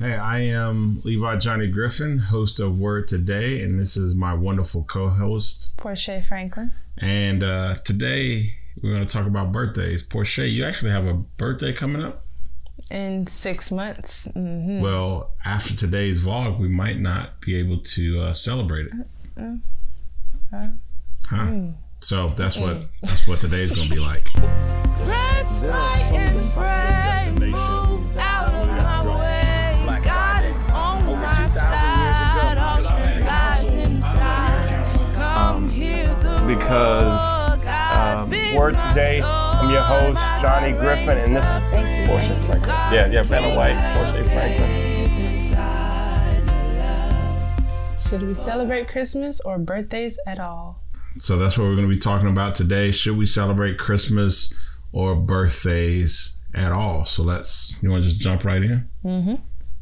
Hey, I am Levi Johnny Griffin, host of Word Today, and this is my wonderful co-host Portia Franklin. And uh, today we're going to talk about birthdays. Portia, you actually have a birthday coming up in six months. Mm-hmm. Well, after today's vlog, we might not be able to uh, celebrate it. Uh, uh, huh? Mm. So that's mm. what that's what today's going to be like. Word Today, I'm your host, Johnny Griffin, and this is Portia Franklin. Yeah, yeah, Vanna White, Portia Franklin. Should we celebrate Christmas or birthdays at all? So that's what we're going to be talking about today. Should we celebrate Christmas or birthdays at all? So let's, you want to just jump right in? Mm-hmm.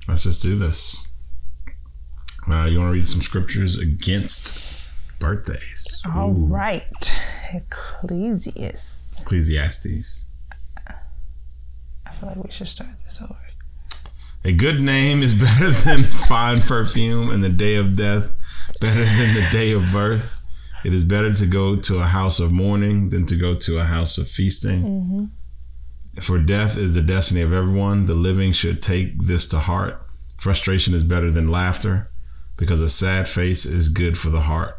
Let's just do this. Uh, you want to read some scriptures against birthdays. All Ooh. right, Ecclesiastes. Ecclesiastes. I feel like we should start this over. A good name is better than fine perfume, and the day of death better than the day of birth. It is better to go to a house of mourning than to go to a house of feasting. Mm-hmm. For death is the destiny of everyone. The living should take this to heart. Frustration is better than laughter because a sad face is good for the heart.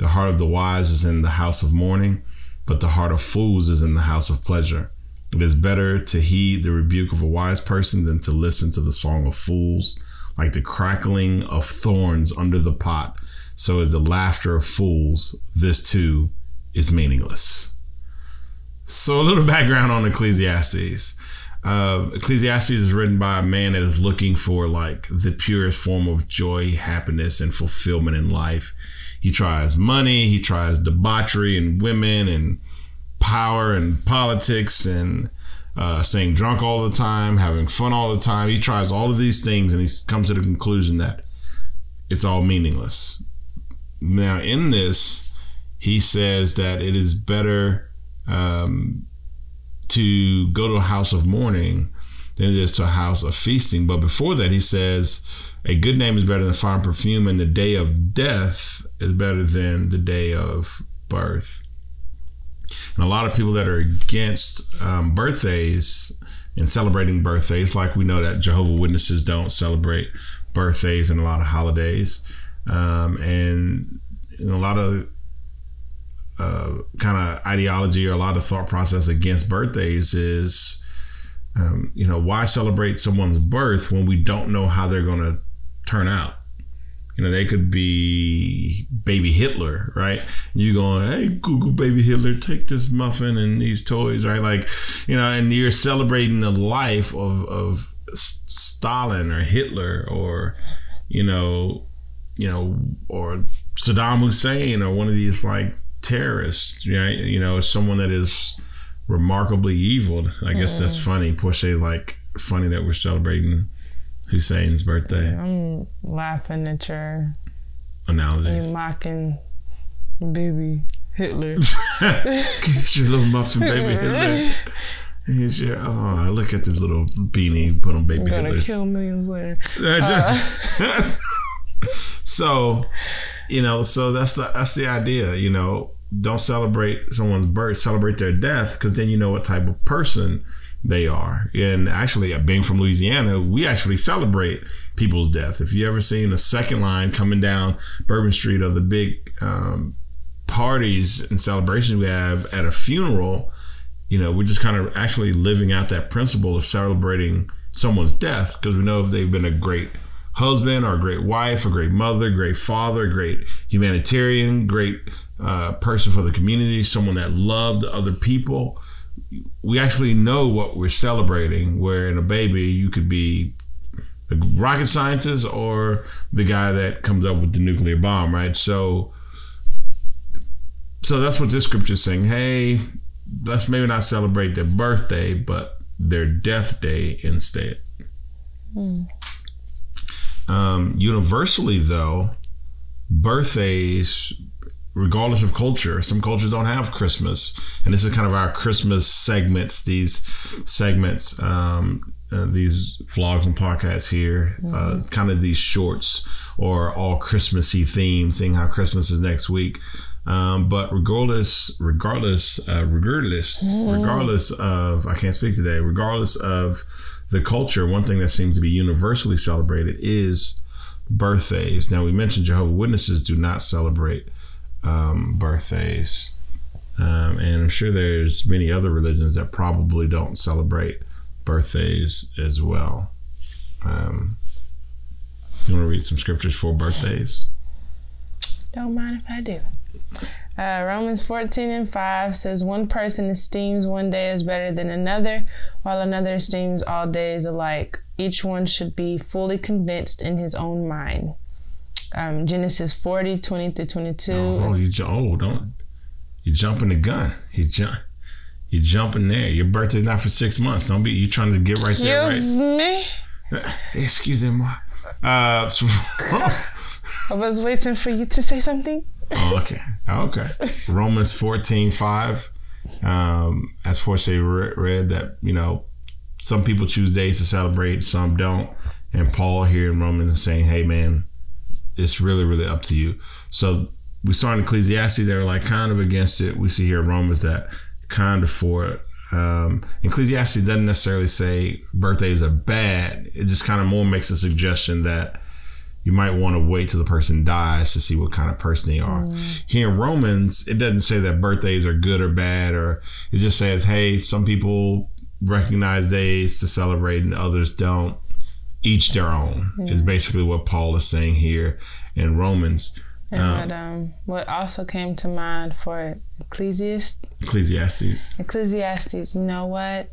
The heart of the wise is in the house of mourning, but the heart of fools is in the house of pleasure. It is better to heed the rebuke of a wise person than to listen to the song of fools. Like the crackling of thorns under the pot, so is the laughter of fools. This too is meaningless. So, a little background on Ecclesiastes. Uh, Ecclesiastes is written by a man that is looking for like the purest form of joy, happiness, and fulfillment in life. He tries money, he tries debauchery and women and power and politics and uh, staying drunk all the time, having fun all the time. He tries all of these things and he comes to the conclusion that it's all meaningless. Now, in this, he says that it is better um, to go to a house of mourning than it is to a house of feasting. But before that, he says, a good name is better than fine perfume, and the day of death is better than the day of birth. And a lot of people that are against um, birthdays and celebrating birthdays, like we know that Jehovah Witnesses don't celebrate birthdays and a lot of holidays, um, and a lot of uh, kind of ideology or a lot of thought process against birthdays is, um, you know, why celebrate someone's birth when we don't know how they're going to turn out? You know, they could be baby Hitler, right? You going, hey, Google baby Hitler, take this muffin and these toys, right? Like, you know, and you're celebrating the life of, of Stalin or Hitler or, you know, you know, or Saddam Hussein or one of these like terrorists, right? You know, someone that is remarkably evil. I guess mm. that's funny. Portia like funny that we're celebrating Hussein's birthday. I'm laughing at your analogies. You mocking baby Hitler. your little muffin baby Hitler. Here's your oh look at this little beanie put on baby I'm gonna Hitler's. kill millions later. Uh, so you know, so that's the that's the idea. You know, don't celebrate someone's birth, celebrate their death, because then you know what type of person they are. And actually, being from Louisiana, we actually celebrate people's death. If you ever seen a second line coming down Bourbon Street or the big um, parties and celebrations we have at a funeral, you know, we're just kind of actually living out that principle of celebrating someone's death because we know if they've been a great husband or a great wife, a great mother, great father, great humanitarian, great uh, person for the community, someone that loved other people. We actually know what we're celebrating. Where in a baby, you could be a rocket scientist or the guy that comes up with the nuclear bomb, right? So, so that's what this scripture is saying. Hey, let's maybe not celebrate their birthday, but their death day instead. Mm. Um, universally, though, birthdays, regardless of culture, some cultures don't have Christmas, and this is kind of our Christmas segments. These segments, um, uh, these vlogs and podcasts here, uh, kind of these shorts or all Christmassy themes, seeing how Christmas is next week. Um, but regardless, regardless, uh, regardless, regardless of, I can't speak today, regardless of the culture, one thing that seems to be universally celebrated is birthdays. Now, we mentioned Jehovah Witnesses do not celebrate um, birthdays. Um, and I'm sure there's many other religions that probably don't celebrate birthdays as well. Um, you want to read some scriptures for birthdays? Don't mind if I do. Uh, Romans 14 and 5 says, One person esteems one day as better than another, while another esteems all days alike. Each one should be fully convinced in his own mind. Um, Genesis 40, 20 through 22. Oh, you ju- oh, don't you jumping the gun? You jump, you jumping there. Your birthday's not for six months. Don't be you trying to get right there, right? Excuse me. Excuse me. Uh, so, I was waiting for you to say something. oh, okay, okay. Romans fourteen five. Um, as Forte re- read that, you know, some people choose days to celebrate, some don't. And Paul here in Romans is saying, hey, man, it's really, really up to you. So we saw in Ecclesiastes, they were like kind of against it. We see here in Romans that kind of for it. Um, Ecclesiastes doesn't necessarily say birthdays are bad. It just kind of more makes a suggestion that you might want to wait till the person dies to see what kind of person they are. Here in Romans, it doesn't say that birthdays are good or bad, or it just says, hey, some people recognize days to celebrate and others don't. Each their own is basically what Paul is saying here in Romans. And Um, what, um, what also came to mind for Ecclesiastes, Ecclesiastes. Ecclesiastes, you know what?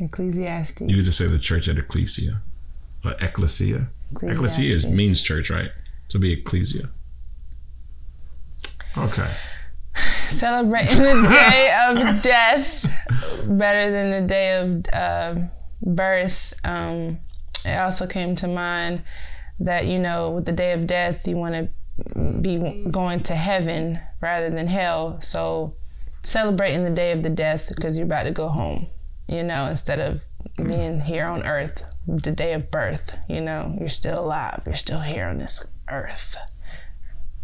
Ecclesiastes. You could just say the church at Ecclesia. Or Ecclesia. Ecclesia is, means church, right? So be Ecclesia. Okay. Celebrating the day of death better than the day of uh, birth. Um, it also came to mind that, you know, with the day of death, you want to be going to heaven rather than hell. So celebrating the day of the death because you're about to go home, you know, instead of being here on earth, the day of birth, you know, you're still alive, you're still here on this earth.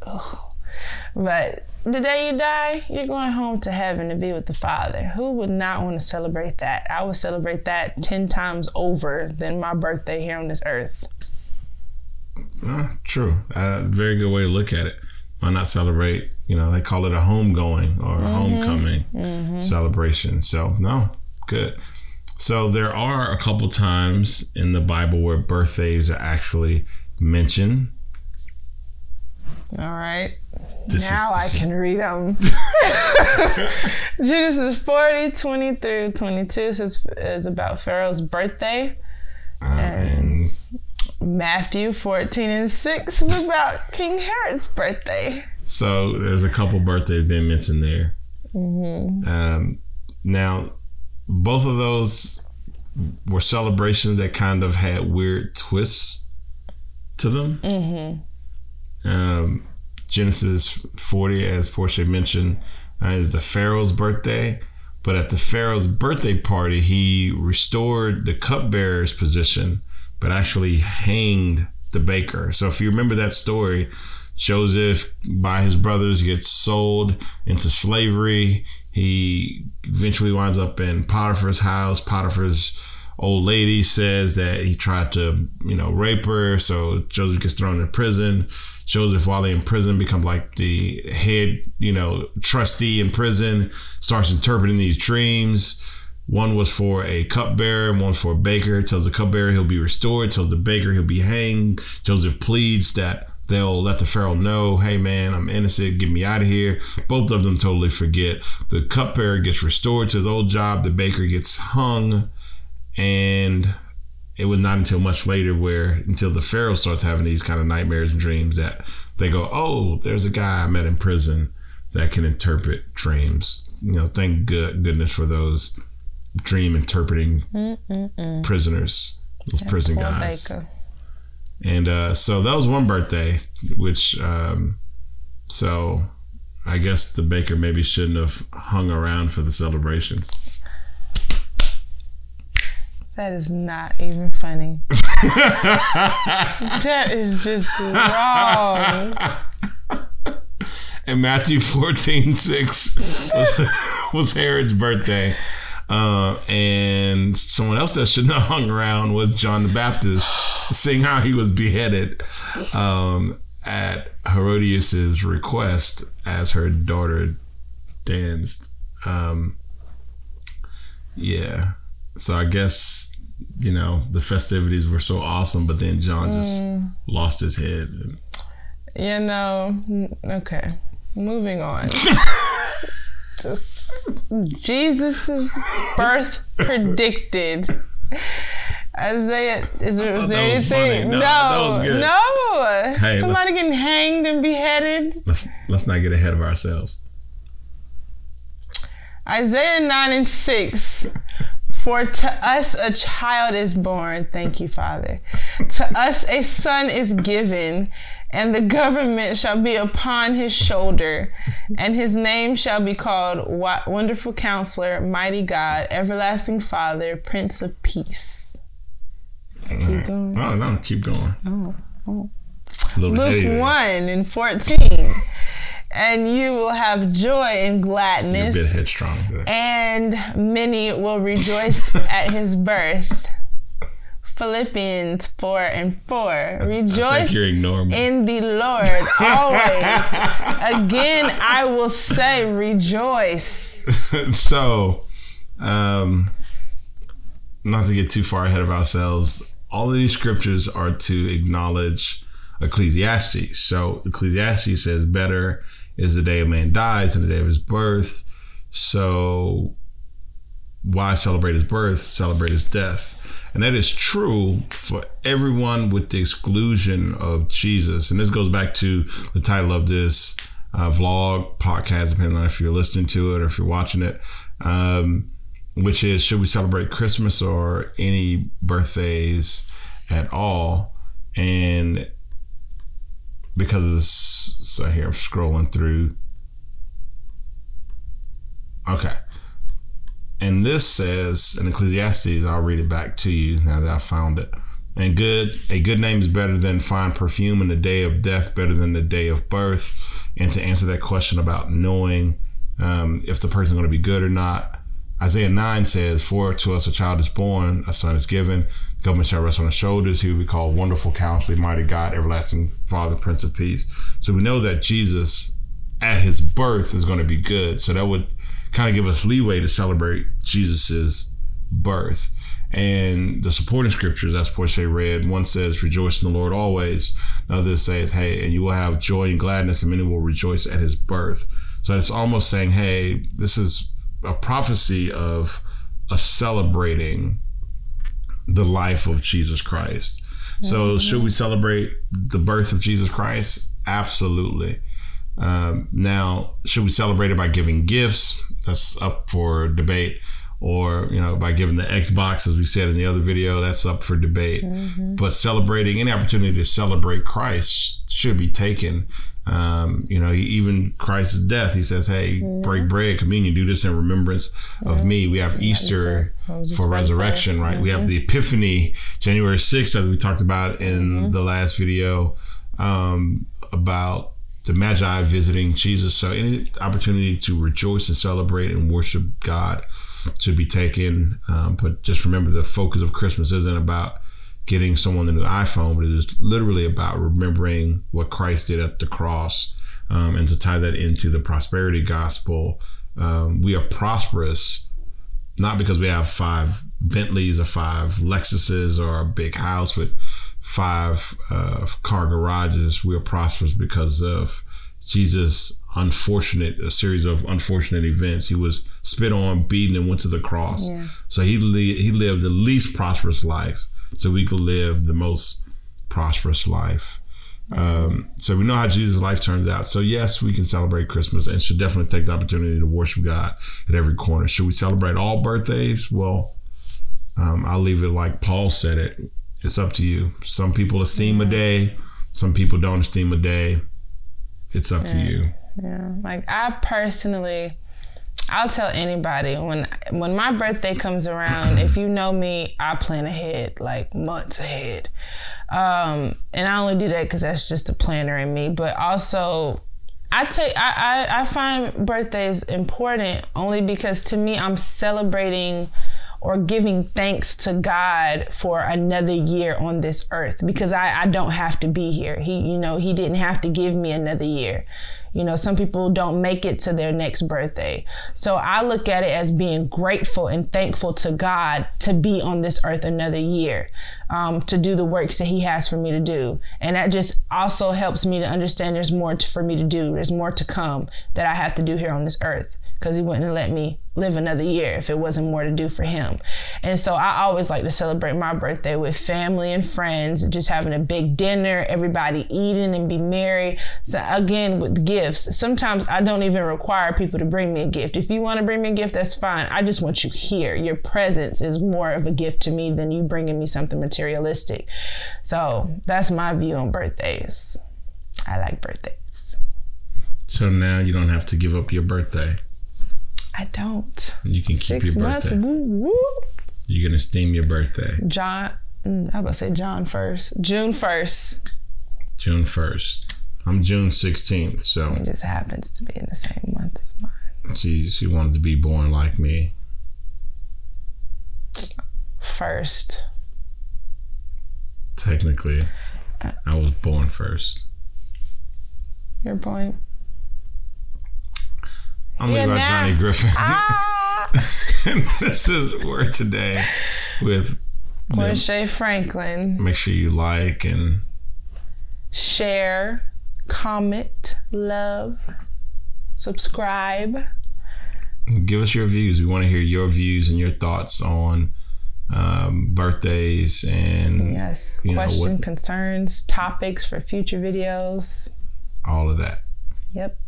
Ugh. But the day you die, you're going home to heaven to be with the Father. Who would not want to celebrate that? I would celebrate that 10 times over than my birthday here on this earth. Uh, true. Uh, very good way to look at it. Why not celebrate? You know, they call it a homegoing or a homecoming celebration. So, no, good. So, there are a couple times in the Bible where birthdays are actually mentioned. All right. This is- now is- I can read them. Genesis 40, 20 through 22 says is about Pharaoh's birthday. Uh, and Matthew 14 and 6 is about King Herod's birthday. So there's a couple birthdays being mentioned there. Um, now, both of those were celebrations that kind of had weird twists to them. Um, Genesis 40, as Portia mentioned, uh, is the Pharaoh's birthday. But at the Pharaoh's birthday party, he restored the cupbearer's position, but actually hanged the baker. So if you remember that story, Joseph, by his brothers, gets sold into slavery. He eventually winds up in Potiphar's house. Potiphar's old lady says that he tried to, you know, rape her. So Joseph gets thrown in prison. Joseph, while in prison, becomes like the head, you know, trustee in prison, starts interpreting these dreams. One was for a cupbearer, and one for a baker. Tells the cupbearer he'll be restored. Tells the baker he'll be hanged. Joseph pleads that they'll let the pharaoh know, hey man, I'm innocent. Get me out of here. Both of them totally forget. The cupbearer gets restored to his old job. The baker gets hung, and it was not until much later where until the pharaoh starts having these kind of nightmares and dreams that they go, oh, there's a guy I met in prison that can interpret dreams. You know, thank good goodness for those dream interpreting prisoners, those prison guys. Baker. And uh, so that was one birthday, which um, so I guess the baker maybe shouldn't have hung around for the celebrations. That is not even funny. that is just wrong. And Matthew 14, 6 was, was Herod's birthday. Uh, and someone else that shouldn't have hung around was John the Baptist, seeing how he was beheaded um, at Herodias's request as her daughter danced. Um, yeah. So I guess, you know, the festivities were so awesome, but then John just mm. lost his head. You know, okay. Moving on. Jesus's birth predicted. Isaiah, is there, is there anything? No, No, that was good. no. Hey, Somebody getting hanged and beheaded. Let's let's not get ahead of ourselves. Isaiah 9 and 6. For to us a child is born. Thank you, Father. To us a son is given, and the government shall be upon his shoulder, and his name shall be called Wonderful Counselor, Mighty God, Everlasting Father, Prince of Peace. Keep going. Oh no, keep going. Oh, oh. A little heady Luke 1 and 14. And you will have joy and You're a gladness bit headstrong. there. and many will rejoice at his birth. Philippians 4 and 4. Rejoice you're in the Lord always. Again, I will say, rejoice. so, um, not to get too far ahead of ourselves, all of these scriptures are to acknowledge Ecclesiastes. So, Ecclesiastes says, "Better is the day a man dies and the day of his birth." So, why celebrate his birth? Celebrate his death. And that is true for everyone with the exclusion of Jesus. And this goes back to the title of this uh, vlog, podcast, depending on if you're listening to it or if you're watching it, um, which is should we celebrate Christmas or any birthdays at all? And because so here I'm scrolling through. Okay. And this says in Ecclesiastes, I'll read it back to you now that I found it. And good, a good name is better than fine perfume, and the day of death better than the day of birth. And to answer that question about knowing um, if the person is going to be good or not, Isaiah 9 says, For to us a child is born, a son is given, government shall rest on his shoulders. He will be called Wonderful Counselor, Mighty God, Everlasting Father, Prince of Peace. So we know that Jesus at his birth is going to be good. So that would kind of give us leeway to celebrate Jesus's birth. And the supporting scriptures, as Portia read, one says, Rejoice in the Lord always. Another says, Hey, and you will have joy and gladness, and many will rejoice at his birth. So it's almost saying, Hey, this is a prophecy of a celebrating the life of Jesus Christ. So, should we celebrate the birth of Jesus Christ? Absolutely. Um, now, should we celebrate it by giving gifts? That's up for debate. Or, you know, by giving the Xbox, as we said in the other video, that's up for debate. But celebrating any opportunity to celebrate Christ should be taken. Um, you know, even Christ's death, he says, hey, break bread, communion, do this in remembrance of me. We have Easter I for about to say. resurrection, right? We have the Epiphany, January 6th, as we talked about in the last video, um, about the Magi visiting Jesus. So any opportunity to rejoice and celebrate and worship God should be taken. Um, but just remember the focus of Christmas isn't about getting someone a new iPhone, but it is literally about remembering what Christ did at the cross. Um, and to tie that into the prosperity gospel, um, we are prosperous not because we have five Bentleys or five Lexuses or a big house with five uh, car garages. We are prosperous because of Jesus' unfortunate, a series of unfortunate events. He was spit on, beaten, and went to the cross. Yeah. So he li- he lived the least prosperous life, so we could live the most prosperous life. Um, so we know how Jesus' life turns out. So yes, we can celebrate Christmas and should definitely take the opportunity to worship God at every corner. Should we celebrate all birthdays? Well, um, I'll leave it like Paul said it. It's up to you. Some people esteem a day, some people don't esteem a day. It's up to you. Yeah. Like I personally, I'll tell anybody when when my birthday comes around. if you know me, I plan ahead, like months ahead. Um, and I only do that because that's just the planner in me. But also, I take I, I I find birthdays important only because to me I'm celebrating or giving thanks to God for another year on this earth because I, I don't have to be here. He, you know, he didn't have to give me another year. You know, some people don't make it to their next birthday. So I look at it as being grateful and thankful to God to be on this earth another year, um, to do the works that He has for me to do. And that just also helps me to understand there's more for me to do. There's more to come that I have to do here on this earth because he wouldn't let me live another year if it wasn't more to do for him. And so I always like to celebrate my birthday with family and friends, just having a big dinner, everybody eating and be merry. So again, with gifts, sometimes I don't even require people to bring me a gift. If you want to bring me a gift, that's fine. I just want you here. Your presence is more of a gift to me than you bringing me something materialistic. So that's my view on birthdays. I like birthdays. So now you don't have to give up your birthday. I don't. You can keep Six your months. birthday. Woo, woo. You can esteem your birthday. John. mm, I about to say John first. June first. June 1st. I'm June 16th, so It just happens to be in the same month as mine. she she wanted to be born like me. First. Technically, I was born first. Your point. I'm now- Johnny Griffin. Ah. this is word today with Portia Franklin. make sure you like and Share, comment, love, subscribe. give us your views. We want to hear your views and your thoughts on um, birthdays and Yes. You know, Question, what- concerns, topics for future videos. all of that. Yep.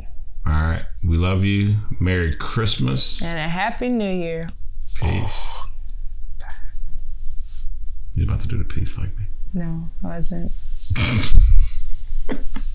All right. We love you. Merry Christmas. And a happy new year. Peace. You're about to do the peace like me? No, I wasn't.